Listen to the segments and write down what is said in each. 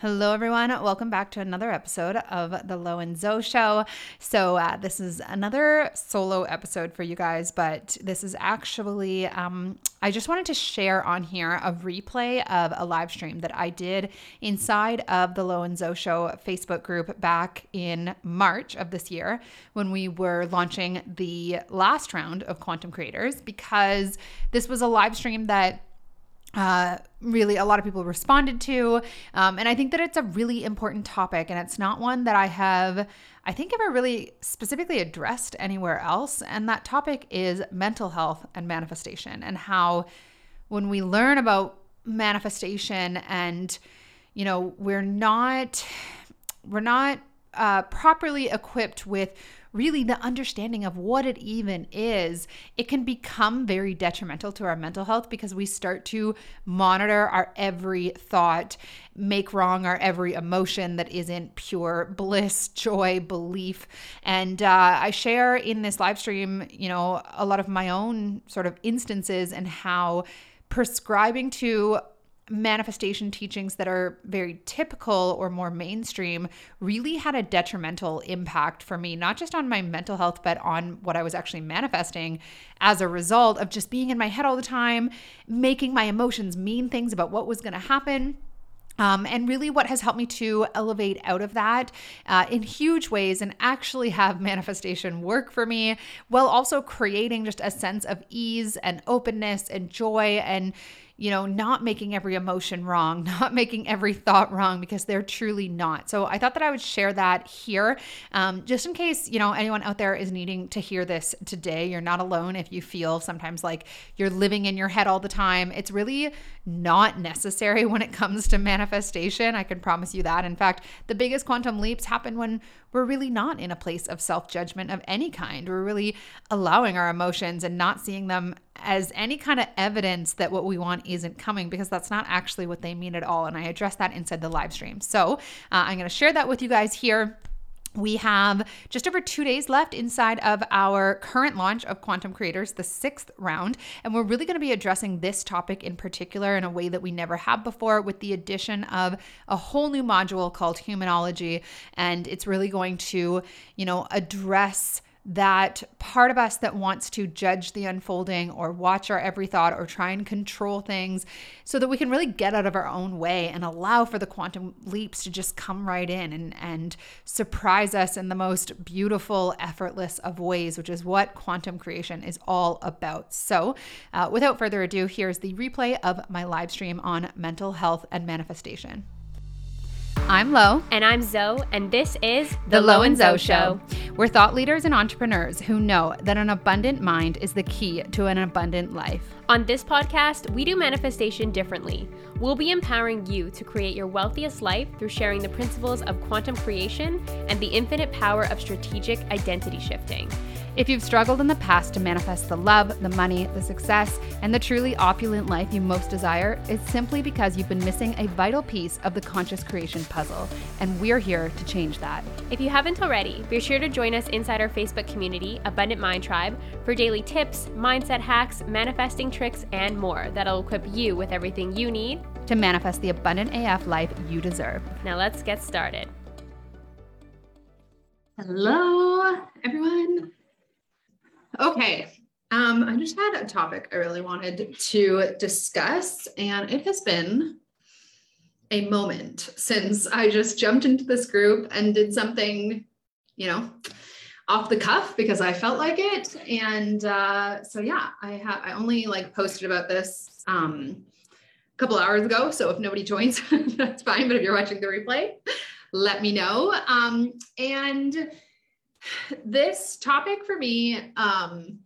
Hello, everyone. Welcome back to another episode of the Lo and Zoe Show. So, uh, this is another solo episode for you guys, but this is actually, um, I just wanted to share on here a replay of a live stream that I did inside of the Lo and Zoe Show Facebook group back in March of this year when we were launching the last round of Quantum Creators, because this was a live stream that uh, really a lot of people responded to. Um, and I think that it's a really important topic, and it's not one that I have, I think, ever really specifically addressed anywhere else. And that topic is mental health and manifestation, and how when we learn about manifestation and, you know, we're not, we're not uh, properly equipped with really the understanding of what it even is, it can become very detrimental to our mental health because we start to monitor our every thought, make wrong our every emotion that isn't pure bliss, joy, belief. And uh, I share in this live stream, you know, a lot of my own sort of instances and how prescribing to manifestation teachings that are very typical or more mainstream really had a detrimental impact for me, not just on my mental health, but on what I was actually manifesting as a result of just being in my head all the time, making my emotions mean things about what was going to happen. Um, and really, what has helped me to elevate out of that uh, in huge ways and actually have manifestation work for me while also creating just a sense of ease and openness and joy and you know, not making every emotion wrong, not making every thought wrong because they're truly not. So I thought that I would share that here um, just in case, you know, anyone out there is needing to hear this today. You're not alone if you feel sometimes like you're living in your head all the time. It's really not necessary when it comes to manifestation. I can promise you that. In fact, the biggest quantum leaps happen when we're really not in a place of self judgment of any kind. We're really allowing our emotions and not seeing them as any kind of evidence that what we want isn't coming because that's not actually what they mean at all. And I address that inside the live stream. So uh, I'm going to share that with you guys here. We have just over two days left inside of our current launch of Quantum Creators, the sixth round. And we're really going to be addressing this topic in particular in a way that we never have before with the addition of a whole new module called Humanology. And it's really going to, you know, address that part of us that wants to judge the unfolding or watch our every thought or try and control things so that we can really get out of our own way and allow for the quantum leaps to just come right in and, and surprise us in the most beautiful, effortless of ways, which is what quantum creation is all about. So, uh, without further ado, here's the replay of my live stream on mental health and manifestation. I'm Lo. And I'm Zoe, and this is The, the Lo and Zoe Show. We're thought leaders and entrepreneurs who know that an abundant mind is the key to an abundant life. On this podcast, we do manifestation differently. We'll be empowering you to create your wealthiest life through sharing the principles of quantum creation and the infinite power of strategic identity shifting. If you've struggled in the past to manifest the love, the money, the success, and the truly opulent life you most desire, it's simply because you've been missing a vital piece of the conscious creation puzzle, and we're here to change that. If you haven't already, be sure to join us inside our Facebook community, Abundant Mind Tribe, for daily tips, mindset hacks, manifesting tricks, and more that'll equip you with everything you need to manifest the abundant AF life you deserve. Now let's get started. Hello, everyone. Okay. Um, I just had a topic I really wanted to discuss, and it has been a moment since I just jumped into this group and did something, you know, off the cuff because I felt like it. And uh, so yeah, I have I only like posted about this um, a couple hours ago. So if nobody joins, that's fine. But if you're watching the replay, let me know. Um, and this topic for me um,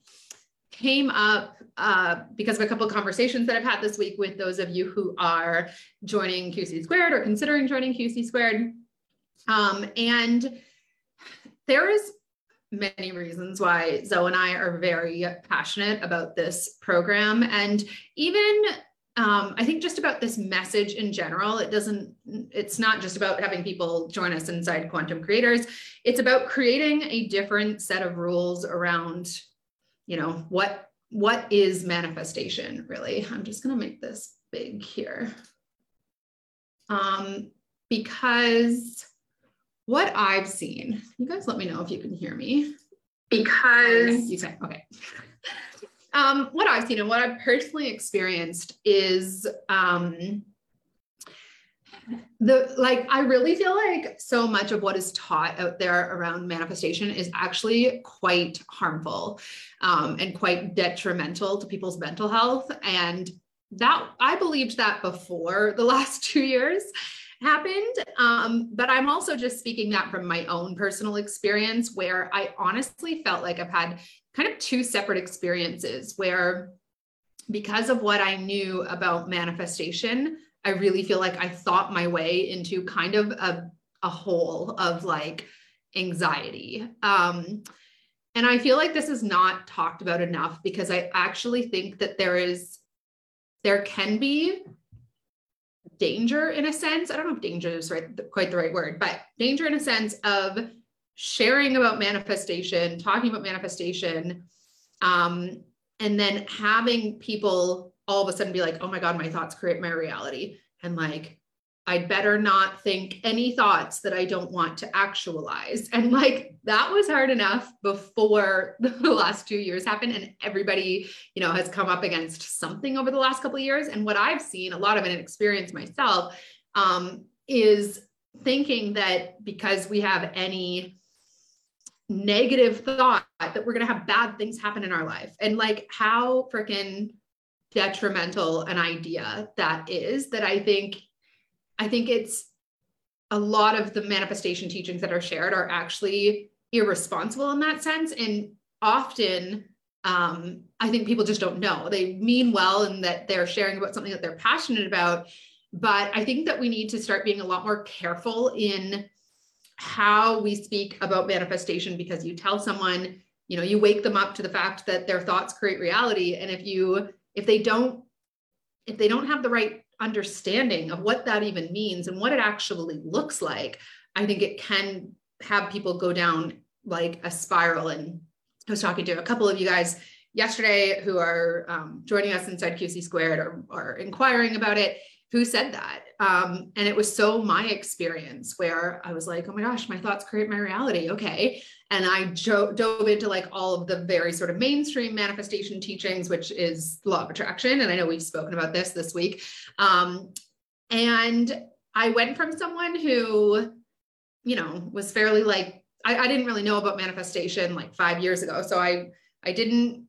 came up uh, because of a couple of conversations that I've had this week with those of you who are joining QC squared or considering joining QC squared. Um, and there is many reasons why Zoe and I are very passionate about this program. And even um, I think just about this message in general, it doesn't, it's not just about having people join us inside Quantum Creators. It's about creating a different set of rules around, you know, what what is manifestation really. I'm just gonna make this big here. Um, because what I've seen, you guys let me know if you can hear me. Because you say, okay. Um, what I've seen and what I've personally experienced is um, the like I really feel like so much of what is taught out there around manifestation is actually quite harmful um, and quite detrimental to people's mental health. And that I believed that before the last two years happened. Um, but I'm also just speaking that from my own personal experience where I honestly felt like I've had kind of two separate experiences where because of what I knew about manifestation, I really feel like I thought my way into kind of a, a hole of like anxiety. Um, and I feel like this is not talked about enough because I actually think that there is, there can be danger in a sense. I don't know if danger is right, quite the right word, but danger in a sense of sharing about manifestation, talking about manifestation, um, and then having people all of a sudden be like, oh my God, my thoughts create my reality. And like, I'd better not think any thoughts that I don't want to actualize. And like that was hard enough before the last two years happened. And everybody, you know, has come up against something over the last couple of years. And what I've seen, a lot of it and experienced myself, um, is thinking that because we have any negative thought that we're going to have bad things happen in our life. And like how freaking detrimental an idea that is that I think I think it's a lot of the manifestation teachings that are shared are actually irresponsible in that sense and often um, I think people just don't know. They mean well and that they're sharing about something that they're passionate about. But I think that we need to start being a lot more careful in how we speak about manifestation because you tell someone, you know, you wake them up to the fact that their thoughts create reality. And if you if they don't if they don't have the right understanding of what that even means and what it actually looks like i think it can have people go down like a spiral and i was talking to a couple of you guys yesterday who are um, joining us inside qc squared or, or inquiring about it who said that. Um, and it was so my experience where I was like, oh my gosh, my thoughts create my reality. Okay. And I jo- dove into like all of the very sort of mainstream manifestation teachings, which is law of attraction. And I know we've spoken about this this week. Um, and I went from someone who, you know, was fairly like, I, I didn't really know about manifestation like five years ago. So I, I didn't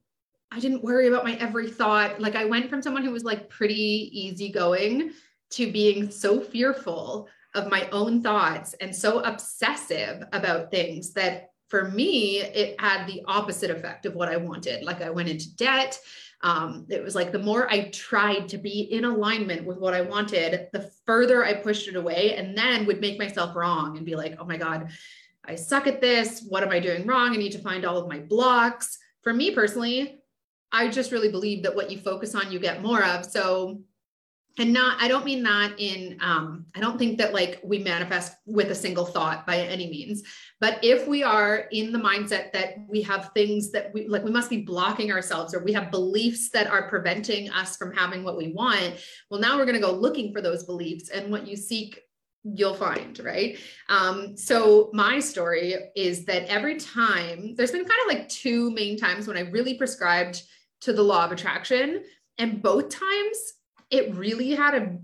I didn't worry about my every thought. Like I went from someone who was like pretty easygoing to being so fearful of my own thoughts and so obsessive about things that for me, it had the opposite effect of what I wanted. Like I went into debt. Um, it was like the more I tried to be in alignment with what I wanted, the further I pushed it away and then would make myself wrong and be like, oh my God, I suck at this. What am I doing wrong? I need to find all of my blocks. For me personally, I just really believe that what you focus on, you get more of. So, and not, I don't mean that in, um, I don't think that like we manifest with a single thought by any means. But if we are in the mindset that we have things that we like, we must be blocking ourselves or we have beliefs that are preventing us from having what we want. Well, now we're going to go looking for those beliefs. And what you seek you'll find, right? Um, so my story is that every time there's been kind of like two main times when I really prescribed to the law of attraction. And both times it really had a,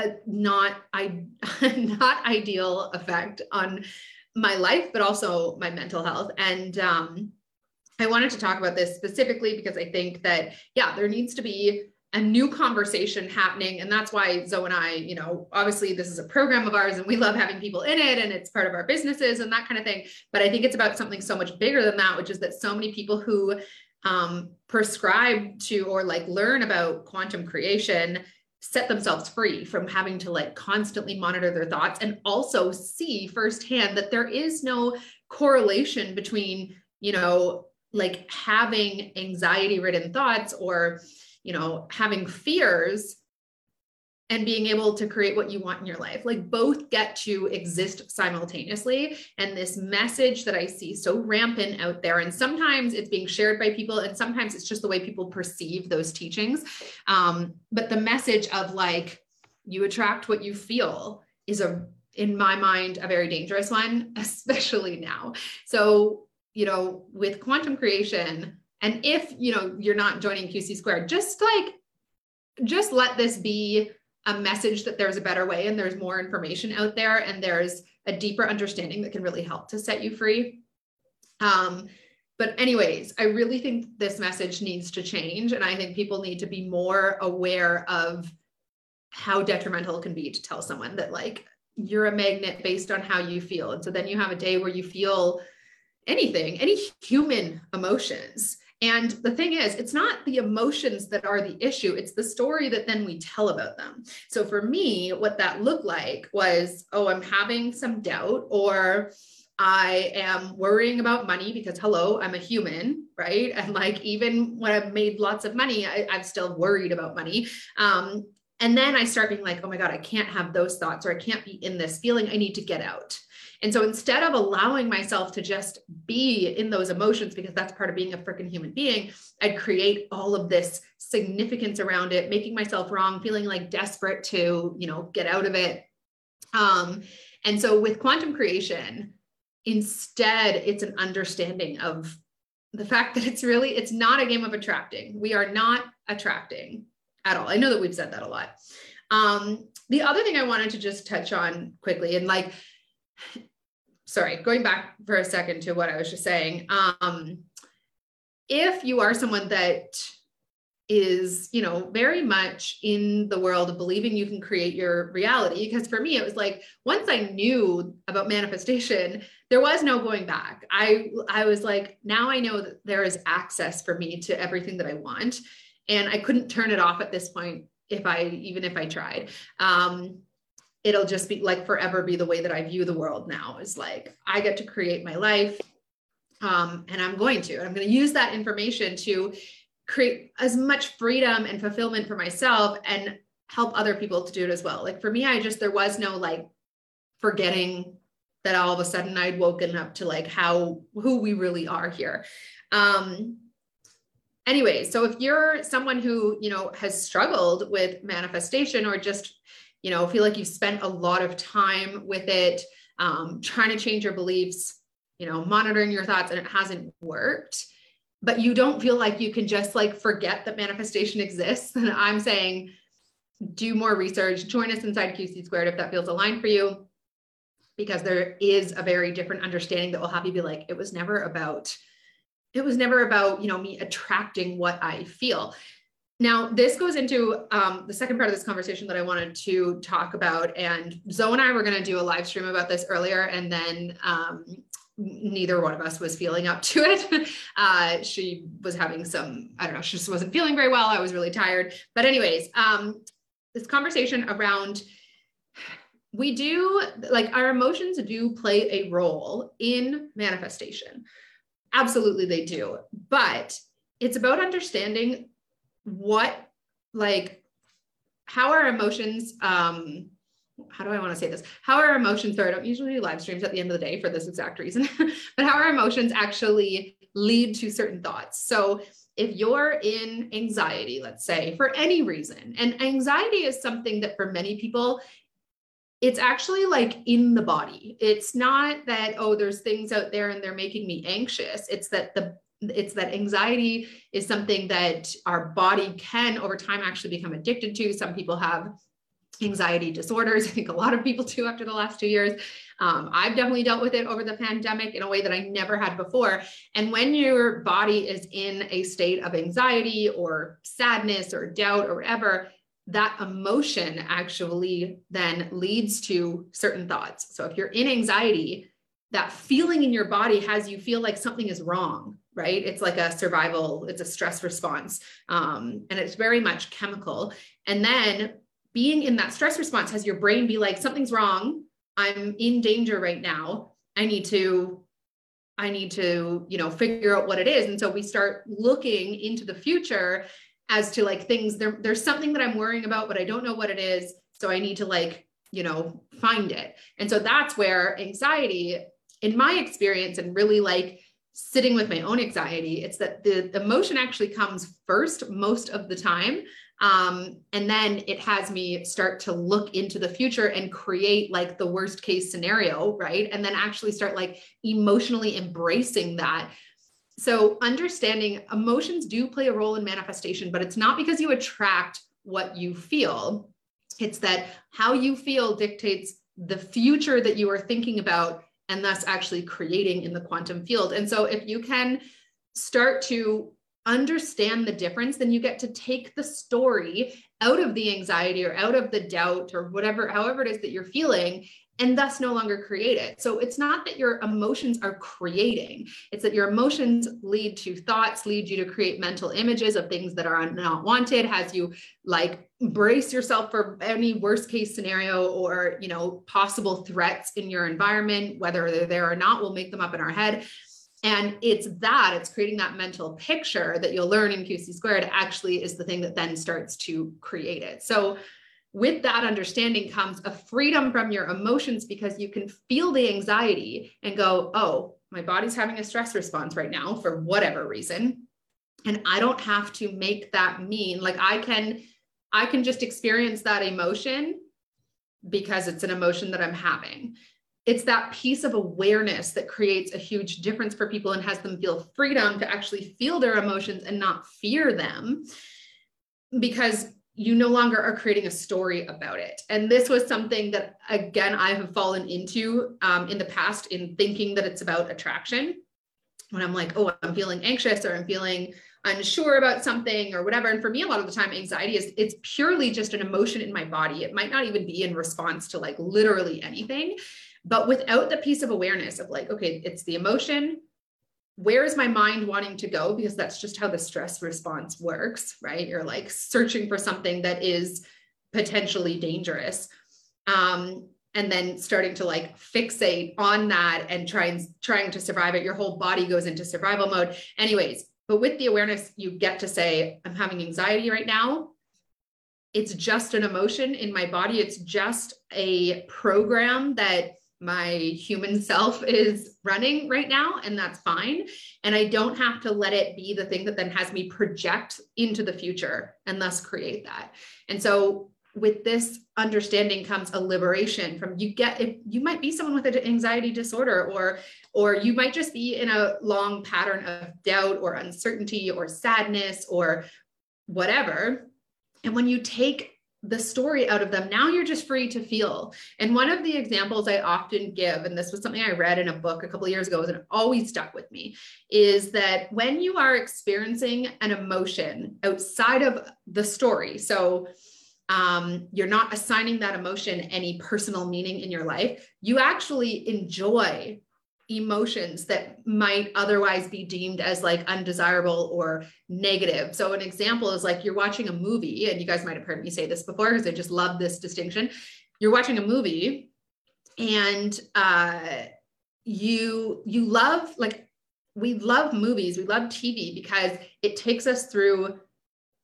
a not I not ideal effect on my life, but also my mental health. And um, I wanted to talk about this specifically because I think that, yeah, there needs to be a new conversation happening. And that's why Zoe and I, you know, obviously this is a program of ours and we love having people in it and it's part of our businesses and that kind of thing. But I think it's about something so much bigger than that, which is that so many people who um, prescribe to or like learn about quantum creation set themselves free from having to like constantly monitor their thoughts and also see firsthand that there is no correlation between you know like having anxiety ridden thoughts or you know having fears and being able to create what you want in your life. Like both get to exist simultaneously. And this message that I see so rampant out there, and sometimes it's being shared by people, and sometimes it's just the way people perceive those teachings. Um, but the message of like, you attract what you feel. is a in my mind a very dangerous one especially now so you know with quantum creation and if you know you're not joining qc squared just like just let this be a message that there's a better way and there's more information out there and there's a deeper understanding that can really help to set you free. Um, but anyways i really think this message needs to change and i think people need to be more aware of how detrimental it can be to tell someone that like you're a magnet based on how you feel. And so then you have a day where you feel anything any human emotions and the thing is, it's not the emotions that are the issue, it's the story that then we tell about them. So for me, what that looked like was, oh, I'm having some doubt, or I am worrying about money because, hello, I'm a human, right? And like, even when I've made lots of money, I, am still worried about money. Um, and then I start being like, oh my God, I can't have those thoughts, or I can't be in this feeling. I need to get out. And so instead of allowing myself to just be in those emotions, because that's part of being a freaking human being, I'd create all of this significance around it, making myself wrong, feeling like desperate to, you know, get out of it. Um, and so with quantum creation, instead, it's an understanding of the fact that it's really, it's not a game of attracting. We are not attracting at all. I know that we've said that a lot. Um, the other thing I wanted to just touch on quickly, and like sorry, going back for a second to what I was just saying. Um, if you are someone that is, you know, very much in the world of believing you can create your reality, because for me, it was like once I knew about manifestation, there was no going back. I I was like, now I know that there is access for me to everything that I want. And I couldn't turn it off at this point if I even if I tried. Um, it'll just be like forever be the way that I view the world now is like I get to create my life um, and I'm going to. I'm going to use that information to create as much freedom and fulfillment for myself and help other people to do it as well. Like for me, I just, there was no like forgetting that all of a sudden I'd woken up to like how, who we really are here. Um, anyway, so if you're someone who, you know, has struggled with manifestation or just you know feel like you've spent a lot of time with it um, trying to change your beliefs you know monitoring your thoughts and it hasn't worked. But you don't feel like you can just like forget that manifestation exists. And i'm saying do more research join us inside qc squared if that feels aligned for you because there is a very different understanding that will have you be like it was never about it was never about you know me attracting what i feel now, this goes into um, the second part of this conversation that I wanted to talk about. And Zoe and I were going to do a live stream about this earlier, and then um, neither one of us was feeling up to it. Uh, she was having some, I don't know, she just wasn't feeling very well. I was really tired. But, anyways, um, this conversation around we do like our emotions do play a role in manifestation. Absolutely, they do. But it's about understanding what like how our emotions um how do I want to say this? How our emotions, sorry, I don't usually do live streams at the end of the day for this exact reason, but how our emotions actually lead to certain thoughts. So if you're in anxiety, let's say for any reason, and anxiety is something that for many people, it's actually like in the body. It's not that, oh, there's things out there and they're making me anxious. It's that the it's that anxiety is something that our body can over time actually become addicted to. Some people have anxiety disorders. I think a lot of people do after the last two years. Um, I've definitely dealt with it over the pandemic in a way that I never had before. And when your body is in a state of anxiety or sadness or doubt or whatever, that emotion actually then leads to certain thoughts. So if you're in anxiety, that feeling in your body has you feel like something is wrong right? It's like a survival, it's a stress response. Um, and it's very much chemical. And then being in that stress response has your brain be like, something's wrong. I'm in danger right now. I need to, I need to, you know, figure out what it is. And so we start looking into the future as to like things there, there's something that I'm worrying about, but I don't know what it is. So I need to like, you know, find it. And so that's where anxiety, in my experience, and really like sitting with my own anxiety it's that the emotion actually comes first most of the time Um, and then it has me start to look into the future and create like the worst case scenario, right? And then actually start like emotionally embracing that. So, understanding emotions do play a role in manifestation, but it's not because you attract what you feel. It's that how you feel dictates the future that you are thinking about and thus actually creating in the quantum field. And so, if you can start to understand the difference, then you get to take the story out of the anxiety or out of the doubt or whatever, however it is that you're feeling, and thus no longer create it. So it's not that your emotions are creating, it's that your emotions lead to thoughts, lead you to create mental images of things that are not wanted, has you like brace yourself for any worst case scenario or, you know, possible threats in your environment, whether they're there or not, we'll make them up in our head. And it's that, it's creating that mental picture that you'll learn in QC squared actually is the thing that then starts to create it. So, with that understanding comes a freedom from your emotions because you can feel the anxiety and go, oh, my body's having a stress response right now for whatever reason. And I don't have to make that mean like I can, I can just experience that emotion because it's an emotion that I'm having it's that piece of awareness that creates a huge difference for people and has them feel freedom to actually feel their emotions and not fear them because you no longer are creating a story about it. And this was something that, again, I have fallen into um, in the past in thinking that it's about attraction. When I'm like, oh, I'm feeling anxious or I'm feeling unsure about something or whatever. And for me, a lot of the time, anxiety is it's purely just an emotion in my body. It might not even be in response to like literally anything. But without the piece of awareness of like, okay, it's the emotion. Where is my mind wanting to go? Because that's just how the stress response works, right? You're like searching for something that is potentially dangerous. Um, and then starting to like fixate on that and trying trying to survive it your whole body goes into survival mode anyways but with the awareness you get to say i'm having anxiety right now it's just an emotion in my body it's just a program that my human self is running right now, and that's fine. And I don't have to let it be the thing that then has me project into the future and thus create that. And so with this understanding comes a liberation from you get if you might be someone with an anxiety disorder or or you might just be in a long pattern of doubt or uncertainty or sadness or whatever and when you take the story out of them. Now you're just free to feel. And one of the examples I often give, and this was something I read in a book a couple of years ago, and it always stuck with me, is that when you are experiencing an emotion outside of the story, so um, you're not assigning that emotion any personal meaning in your life, you actually enjoy emotions that might otherwise be deemed as like undesirable or negative. So an example is like you're watching a movie and you guys might have heard me say this before because I just love this distinction. You're watching a movie and uh you you love like we love movies, we love TV because it takes us through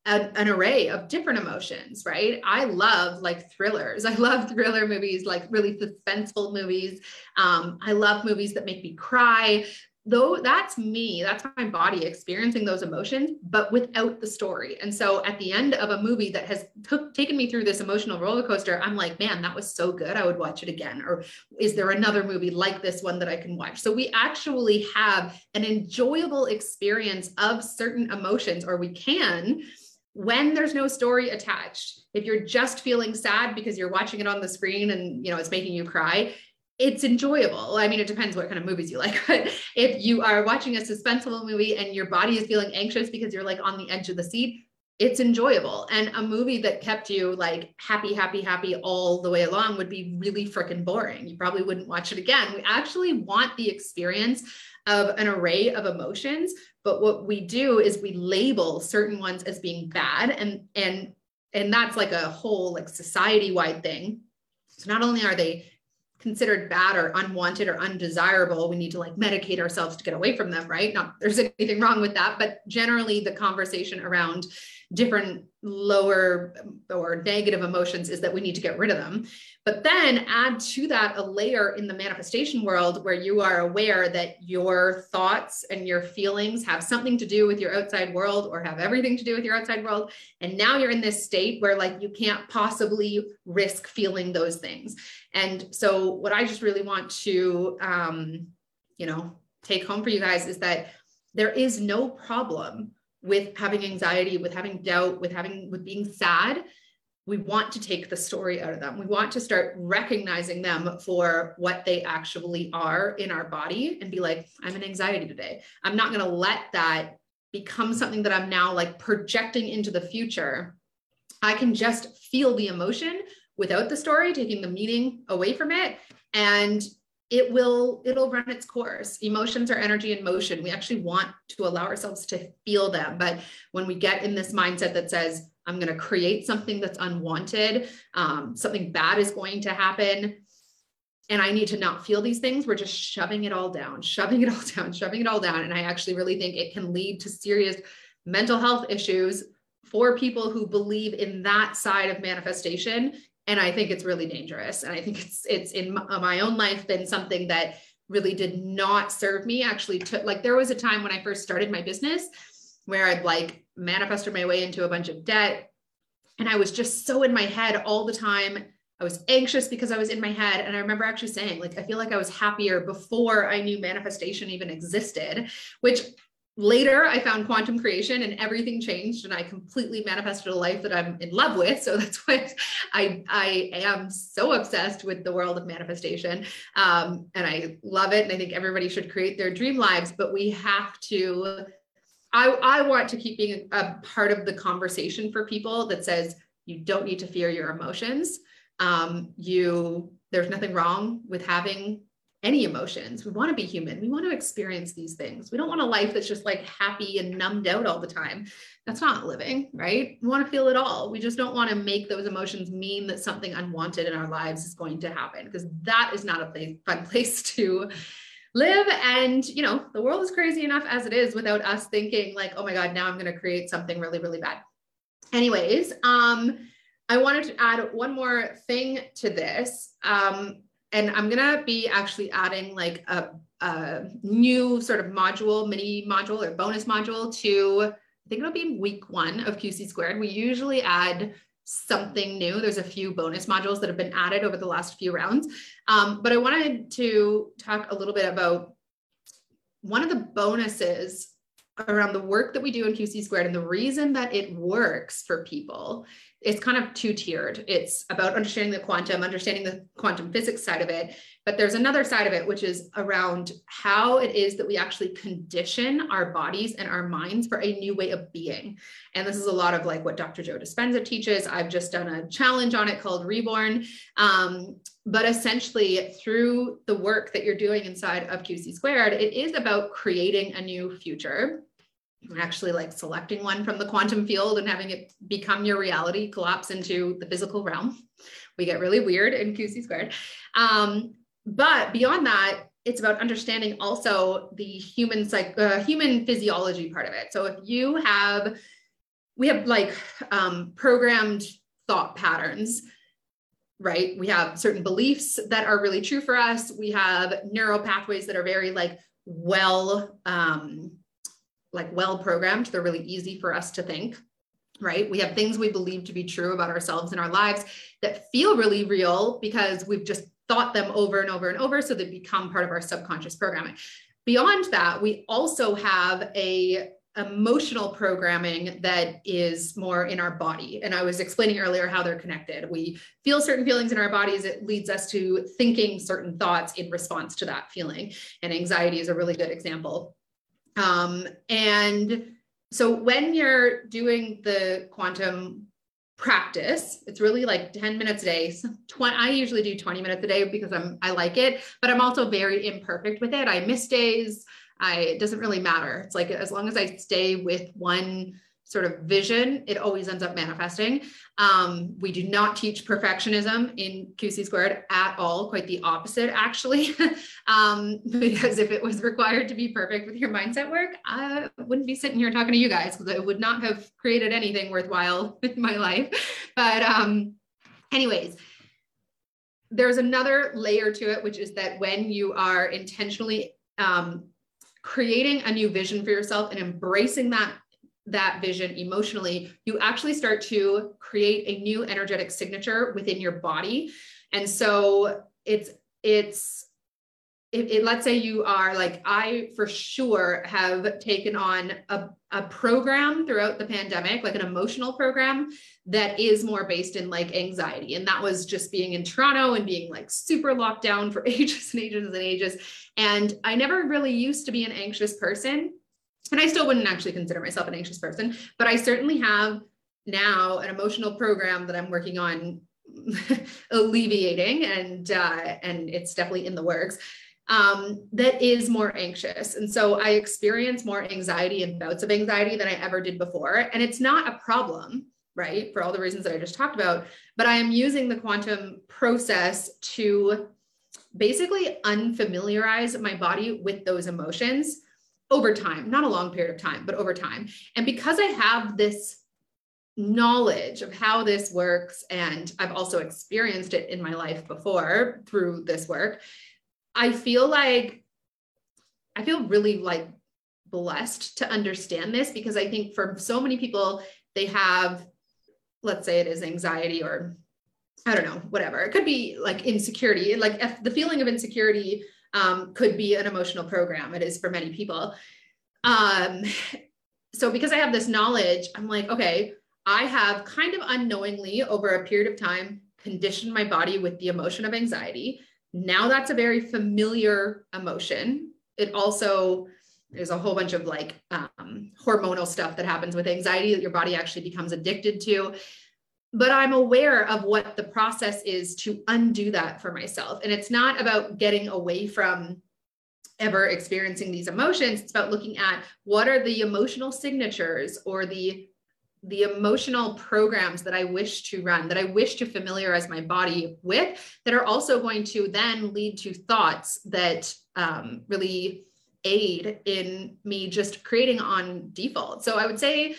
a, an array of different emotions, right? I love like thrillers. I love thriller movies, like really suspenseful movies. Um, I love movies that make me cry. Though that's me, that's my body experiencing those emotions, but without the story. And so at the end of a movie that has taken me through this emotional roller coaster, I'm like, man, that was so good. I would watch it again. Or is there another movie like this one that I can watch? So we actually have an enjoyable experience of certain emotions, or we can when there's no story attached if you're just feeling sad because you're watching it on the screen and you know it's making you cry it's enjoyable. I mean it depends what kind of movies you like but if you are watching a suspenseful movie and your body is feeling anxious because you're like on the edge of the seat it's enjoyable. And a movie that kept you like happy happy happy all the way along would be really freaking boring. You probably wouldn't watch it again. We actually want the experience of an array of emotions but what we do is we label certain ones as being bad and and and that's like a whole like society wide thing. So not only are they considered bad or unwanted or undesirable we need to like medicate ourselves to get away from them right? Not there's anything wrong with that but generally the conversation around different lower or negative emotions is that we need to get rid of them. But then add to that a layer in the manifestation world where you are aware that your thoughts and your feelings have something to do with your outside world or have everything to do with your outside world. And now you're in this state where like you can't possibly risk feeling those things. And so what I just really want to um, you know, take home for you guys is that there is no problem with having anxiety, with having doubt, with having with being sad. We want to take the story out of them. We want to start recognizing them for what they actually are in our body and be like, I'm an anxiety today. I'm not going to let that become something that I'm now like projecting into the future. I can just feel the emotion without the story, taking the meaning away from it and it will it'll run its course. Emotions are energy in motion. We actually want to allow ourselves to feel them. But when we get in this mindset that says i'm going to create something that's unwanted um, something bad is going to happen and i need to not feel these things we're just shoving it all down shoving it all down shoving it all down. And i actually really think it can lead to serious mental health issues for people who believe in that side of manifestation and i think it's really dangerous. And i think it's it's in my own life been something that really did not serve me. Actually took like there was a time when i first started my business where i'd like manifested my way into a bunch of debt. And i was just so in my head all the time. I was anxious because i was in my head. And i remember actually saying like i feel like i was happier before i knew manifestation even existed which later i found quantum creation and everything changed and i completely manifested a life that i'm in love with. So that's why i i am so obsessed with the world of manifestation um, and i love it and i think everybody should create their dream lives but we have to i i want to keep being a, part of the conversation for people that says you don't need to fear your emotions. Um, you there's nothing wrong with having any emotions. We want to be human. We want to experience these things. We don't want a life that's just like happy and numbed out all the time. That's not living, right? We want to feel it all. We just don't want to make those emotions mean that something unwanted in our lives is going to happen because that is not a place, fun place to live. And, you know, the world is crazy enough as it is without us thinking like, oh my God, now I'm going to create something really, really bad. Anyways, um, I wanted to add one more thing to this. Um, and I'm gonna be actually adding like a, a new sort of module, mini module or bonus module to, I think it'll be week one of QC squared. We usually add something new. There's a few bonus modules that have been added over the last few rounds. Um, but I wanted to talk a little bit about one of the bonuses around the work that we do in QC squared and the reason that it works for people it's kind of two tiered. It's about understanding the quantum, understanding the quantum physics side of it. But there's another side of it, which is around how it is that we actually condition our bodies and our minds for a new way of being. And this is a lot of like what Dr. Joe Dispenza teaches. I've just done a challenge on it called Reborn. Um, but essentially, through the work that you're doing inside of QC squared, it is about creating a new future actually like selecting one from the quantum field and having it become your reality collapse into the physical realm. We get really weird in qc squared. Um, but beyond that it's about understanding also the human psych uh, human physiology part of it. So if you have we have like um, programmed thought patterns right? We have certain beliefs that are really true for us. We have neural pathways that are very like well um, like well programmed. They're really easy for us to think, right? We have things we believe to be true about ourselves and our lives that feel really real because we've just thought them over and over and over. So they become part of our subconscious programming. Beyond that, we also have a emotional programming that is more in our body. And I was explaining earlier how they're connected. We feel certain feelings in our bodies. It leads us to thinking certain thoughts in response to that feeling. And anxiety is a really good example um, and so when you're doing the quantum practice, it's really like 10 minutes a day. 20, I usually do 20 minutes a day because I'm I like it, but I'm also very imperfect with it. I miss days. I it doesn't really matter. It's like as long as I stay with one sort of vision, it always ends up manifesting. Um, we do not teach perfectionism in QC squared at all, quite the opposite, actually. um, because if it was required to be perfect with your mindset work, I wouldn't be sitting here talking to you guys because I would not have created anything worthwhile in my life. But, um, anyways, there's another layer to it, which is that when you are intentionally um, creating a new vision for yourself and embracing that that vision emotionally, you actually start to create a new energetic signature within your body. And so it's, it's, it, it, let's say you are like i for sure have taken on a, a program throughout the pandemic like an emotional program that is more based in like anxiety. And that was just being in toronto and being like super locked down for ages and ages and ages. And i never really used to be an anxious person and I still wouldn't actually consider myself an anxious person, but I certainly have now an emotional program that I'm working on alleviating, and uh, and it's definitely in the works. Um, that is more anxious. And so I experience more anxiety and bouts of anxiety than I ever did before. And it's not a problem, right? For all the reasons that I just talked about. But I am using the quantum process to basically unfamiliarize my body with those emotions over time, not a long period of time, but over time. And because I have this knowledge of how this works, and I've also experienced it in my life before through this work, I feel like I feel really like blessed to understand this because I think for so many people, they have, let's say it is anxiety or I don't know, whatever. It could be like insecurity, like the feeling of insecurity um, could be an emotional program. It is for many people. Um, so because I have this knowledge, I'm like, okay, I have kind of unknowingly over a period of time conditioned my body with the emotion of anxiety. Now that's a very familiar emotion. It also there's a whole bunch of like um, hormonal stuff that happens with anxiety that your body actually becomes addicted to but I'm aware of what the process is to undo that for myself. And it's not about getting away from ever experiencing these emotions. It's about looking at what are the emotional signatures or the the emotional programs that I wish to run, that I wish to familiarize my body with, that are also going to then lead to thoughts that um, really aid in me just creating on default. So I would say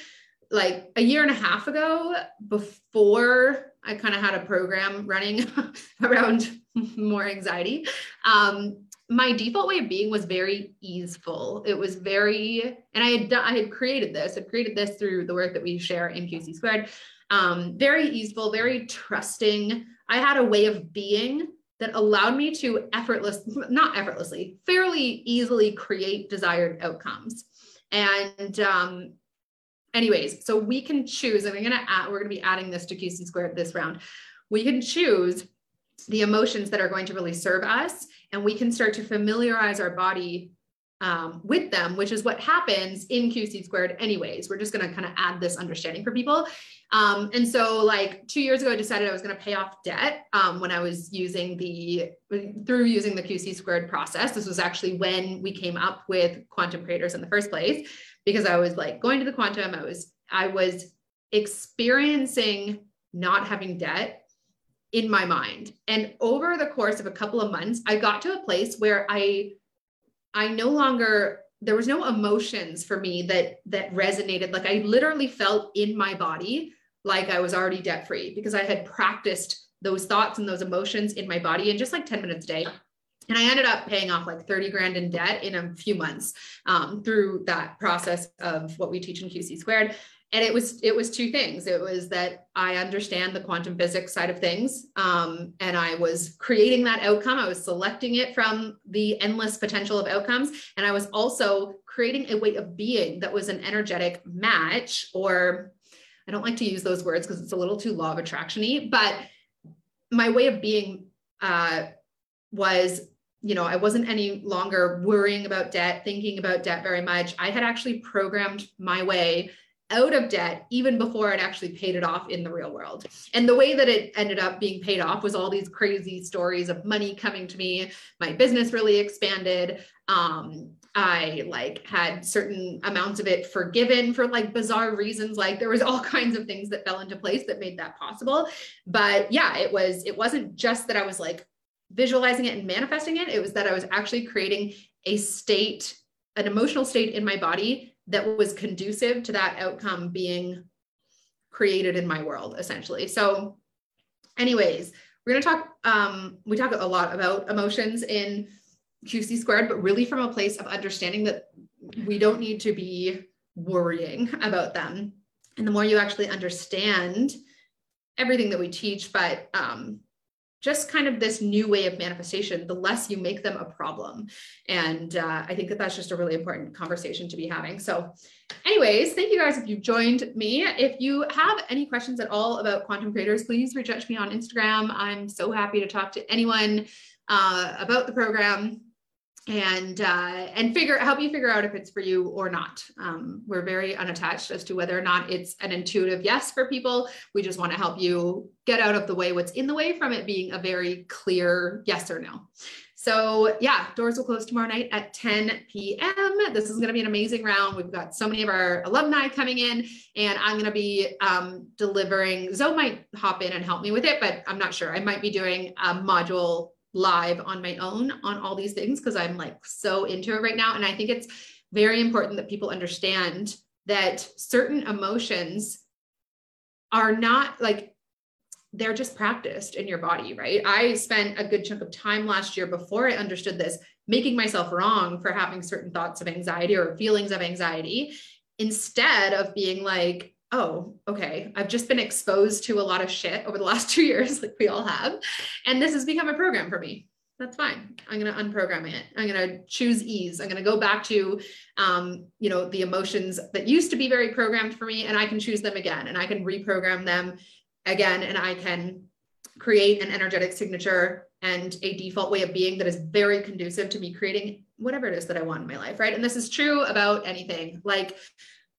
like a year and a half ago, before I kind of had a program running around more anxiety, um, my default way of being was very easeful. It was very, and I had I had created this. I created this through the work that we share in QC squared. Um, very easeful, very trusting. I had a way of being that allowed me to effortless, not effortlessly, fairly easily create desired outcomes. And um, anyways, so we can choose, and I'm gonna add, we're gonna be adding this to QC squared this round. We can choose the emotions that are going to really serve us, and we can start to familiarize our body um, with them, which is what happens in QC squared anyways. We're just gonna kind of add this understanding for people. Um, and so like two years ago, I decided I was gonna pay off debt um, when I was using the, through using the QC squared process. This was actually when we came up with quantum creators in the first place because I was like going to the quantum, I was I was experiencing not having debt in my mind. And over the course of a couple of months, I got to a place where I I no longer there was no emotions for me that that resonated like I literally felt in my body like I was already debt free because I had practiced those thoughts and those emotions in my body in just like 10 minutes a day and I ended up paying off like 30 grand in debt in a few months um, through that process of what we teach in QC squared. And it was it was two things. It was that I understand the quantum physics side of things, um, and I was creating that outcome. I was selecting it from the endless potential of outcomes, and I was also creating a way of being that was an energetic match. Or I don't like to use those words because it's a little too law of attractiony, but my way of being uh, was you know, I wasn't any longer worrying about debt, thinking about debt very much. I had actually programmed my way out of debt even before I'd actually paid it off in the real world. And the way that it ended up being paid off was all these crazy stories of money coming to me. My business really expanded. Um, I like had certain amounts of it forgiven for like bizarre reasons. Like there was all kinds of things that fell into place that made that possible. But yeah, it was, it wasn't just that I was like visualizing it and manifesting it. It was that I was actually creating a state, an emotional state in my body that was conducive to that outcome being created in my world essentially so anyways we're going to talk um, we talk a lot about emotions in qc squared but really from a place of understanding that we don't need to be worrying about them and the more you actually understand everything that we teach but um, just kind of this new way of manifestation, the less you make them a problem. And uh, I think that that's just a really important conversation to be having. So, anyways, thank you guys if you've joined me. If you have any questions at all about quantum creators, please reach out to me on Instagram. I'm so happy to talk to anyone uh, about the program and uh, and figure help you figure out if it's for you or not. Um, we're very unattached as to whether or not it's an intuitive yes for people. We just want to help you get out of the way what's in the way from it being a very clear yes or no. So yeah, doors will close tomorrow night at 10 p.m. This is going to be an amazing round. We've got so many of our alumni coming in, and I'm going to be um, delivering. Zoe might hop in and help me with it, but I'm not sure. I might be doing a module live on my own on all these things because I'm like so into it right now. And I think it's very important that people understand that certain emotions are not like they're just practiced in your body, right? I spent a good chunk of time last year before I understood this, making myself wrong for having certain thoughts of anxiety or feelings of anxiety instead of being like, oh, okay, I've just been exposed to a lot of shit over the last two years, like we all have. And this has become a program for me. That's fine. I'm going to unprogram it. I'm going to choose ease. I'm going to go back to, um, you know, the emotions that used to be very programmed for me, and I can choose them again, and I can reprogram them again, and I can create an energetic signature and a default way of being that is very conducive to me creating whatever it is that I want in my life, right? And this is true about anything. Like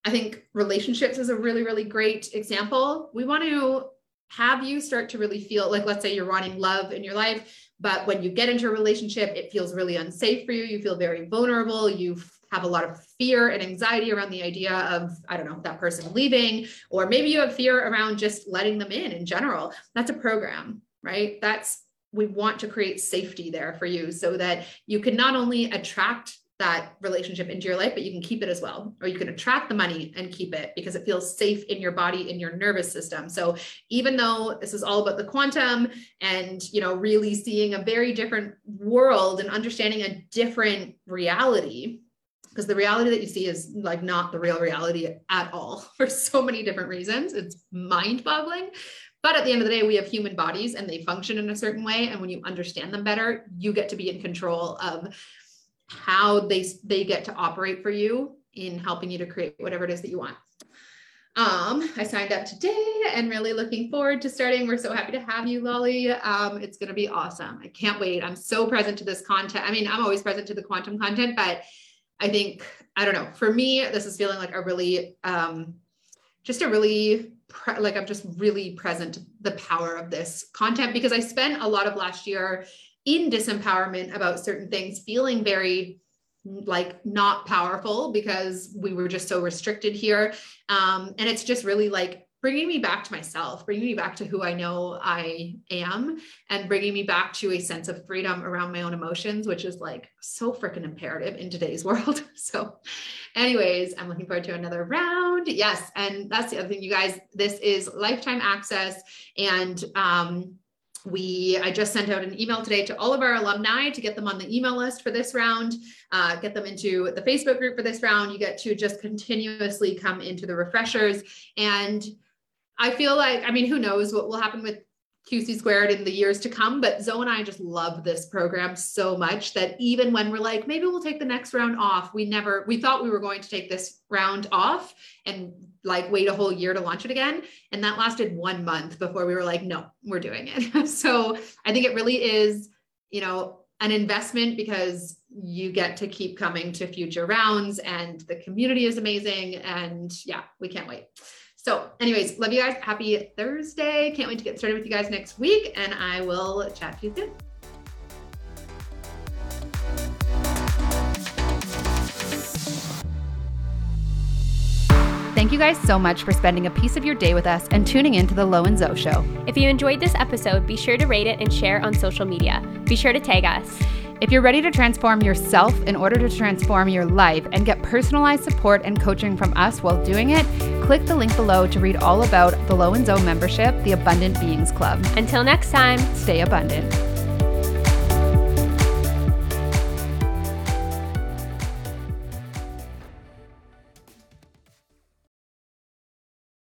I think relationships is a really, really great example. We want to have you start to really feel like, let's say you're wanting love in your life, but when you get into a relationship, it feels really unsafe for you. You feel very vulnerable. You have a lot of fear and anxiety around the idea of, I don't know, that person leaving, or maybe you have fear around just letting them in in general. That's a program, right? That's, we want to create safety there for you so that you can not only attract that relationship into your life, but you can keep it as well, or you can attract the money and keep it because it feels safe in your body, in your nervous system. So even though this is all about the quantum and, you know, really seeing a very different world and understanding a different reality, because the reality that you see is like not the real reality at all for so many different reasons. It's mind boggling. But at the end of the day, we have human bodies and they function in a certain way. And when you understand them better, you get to be in control of how they they get to operate for you in helping you to create whatever it is that you want. Um, I signed up today and really looking forward to starting. We're so happy to have you, Lolly. Um, it's going to be awesome. I can't wait. I'm so present to this content. I mean, I'm always present to the quantum content, but I think, I don't know, for me, this is feeling like a really, um, just a really, pre- like I'm just really present the power of this content because I spent a lot of last year in disempowerment about certain things, feeling very like not powerful because we were just so restricted here. Um, and it's just really like bringing me back to myself, bringing me back to who I know I am, and bringing me back to a sense of freedom around my own emotions, which is like so freaking imperative in today's world. So, anyways, I'm looking forward to another round. Yes. And that's the other thing, you guys, this is lifetime access. And, um, we i just sent out an email today to all of our alumni to get them on the email list for this round uh, get them into the facebook group for this round. You get to just continuously come into the refreshers. And i feel like i mean who knows what will happen with QC squared in the years to come. But Zoe and I just love this program so much that even when we're like, maybe we'll take the next round off, we never, we thought we were going to take this round off and like wait a whole year to launch it again. And that lasted one month before we were like, no, we're doing it. so I think it really is, you know, an investment because you get to keep coming to future rounds and the community is amazing. And yeah, we can't wait. So, anyways, love you guys. Happy Thursday. Can't wait to get started with you guys next week. And I will chat to you soon. Thank you guys so much for spending a piece of your day with us and tuning in to the Lo and Zo Show. If you enjoyed this episode, be sure to rate it and share on social media. Be sure to tag us. If you're ready to transform yourself in order to transform your life and get personalized support and coaching from us while doing it, click the link below to read all about the Lo and Zo membership, the Abundant Beings Club. Until next time. Stay abundant.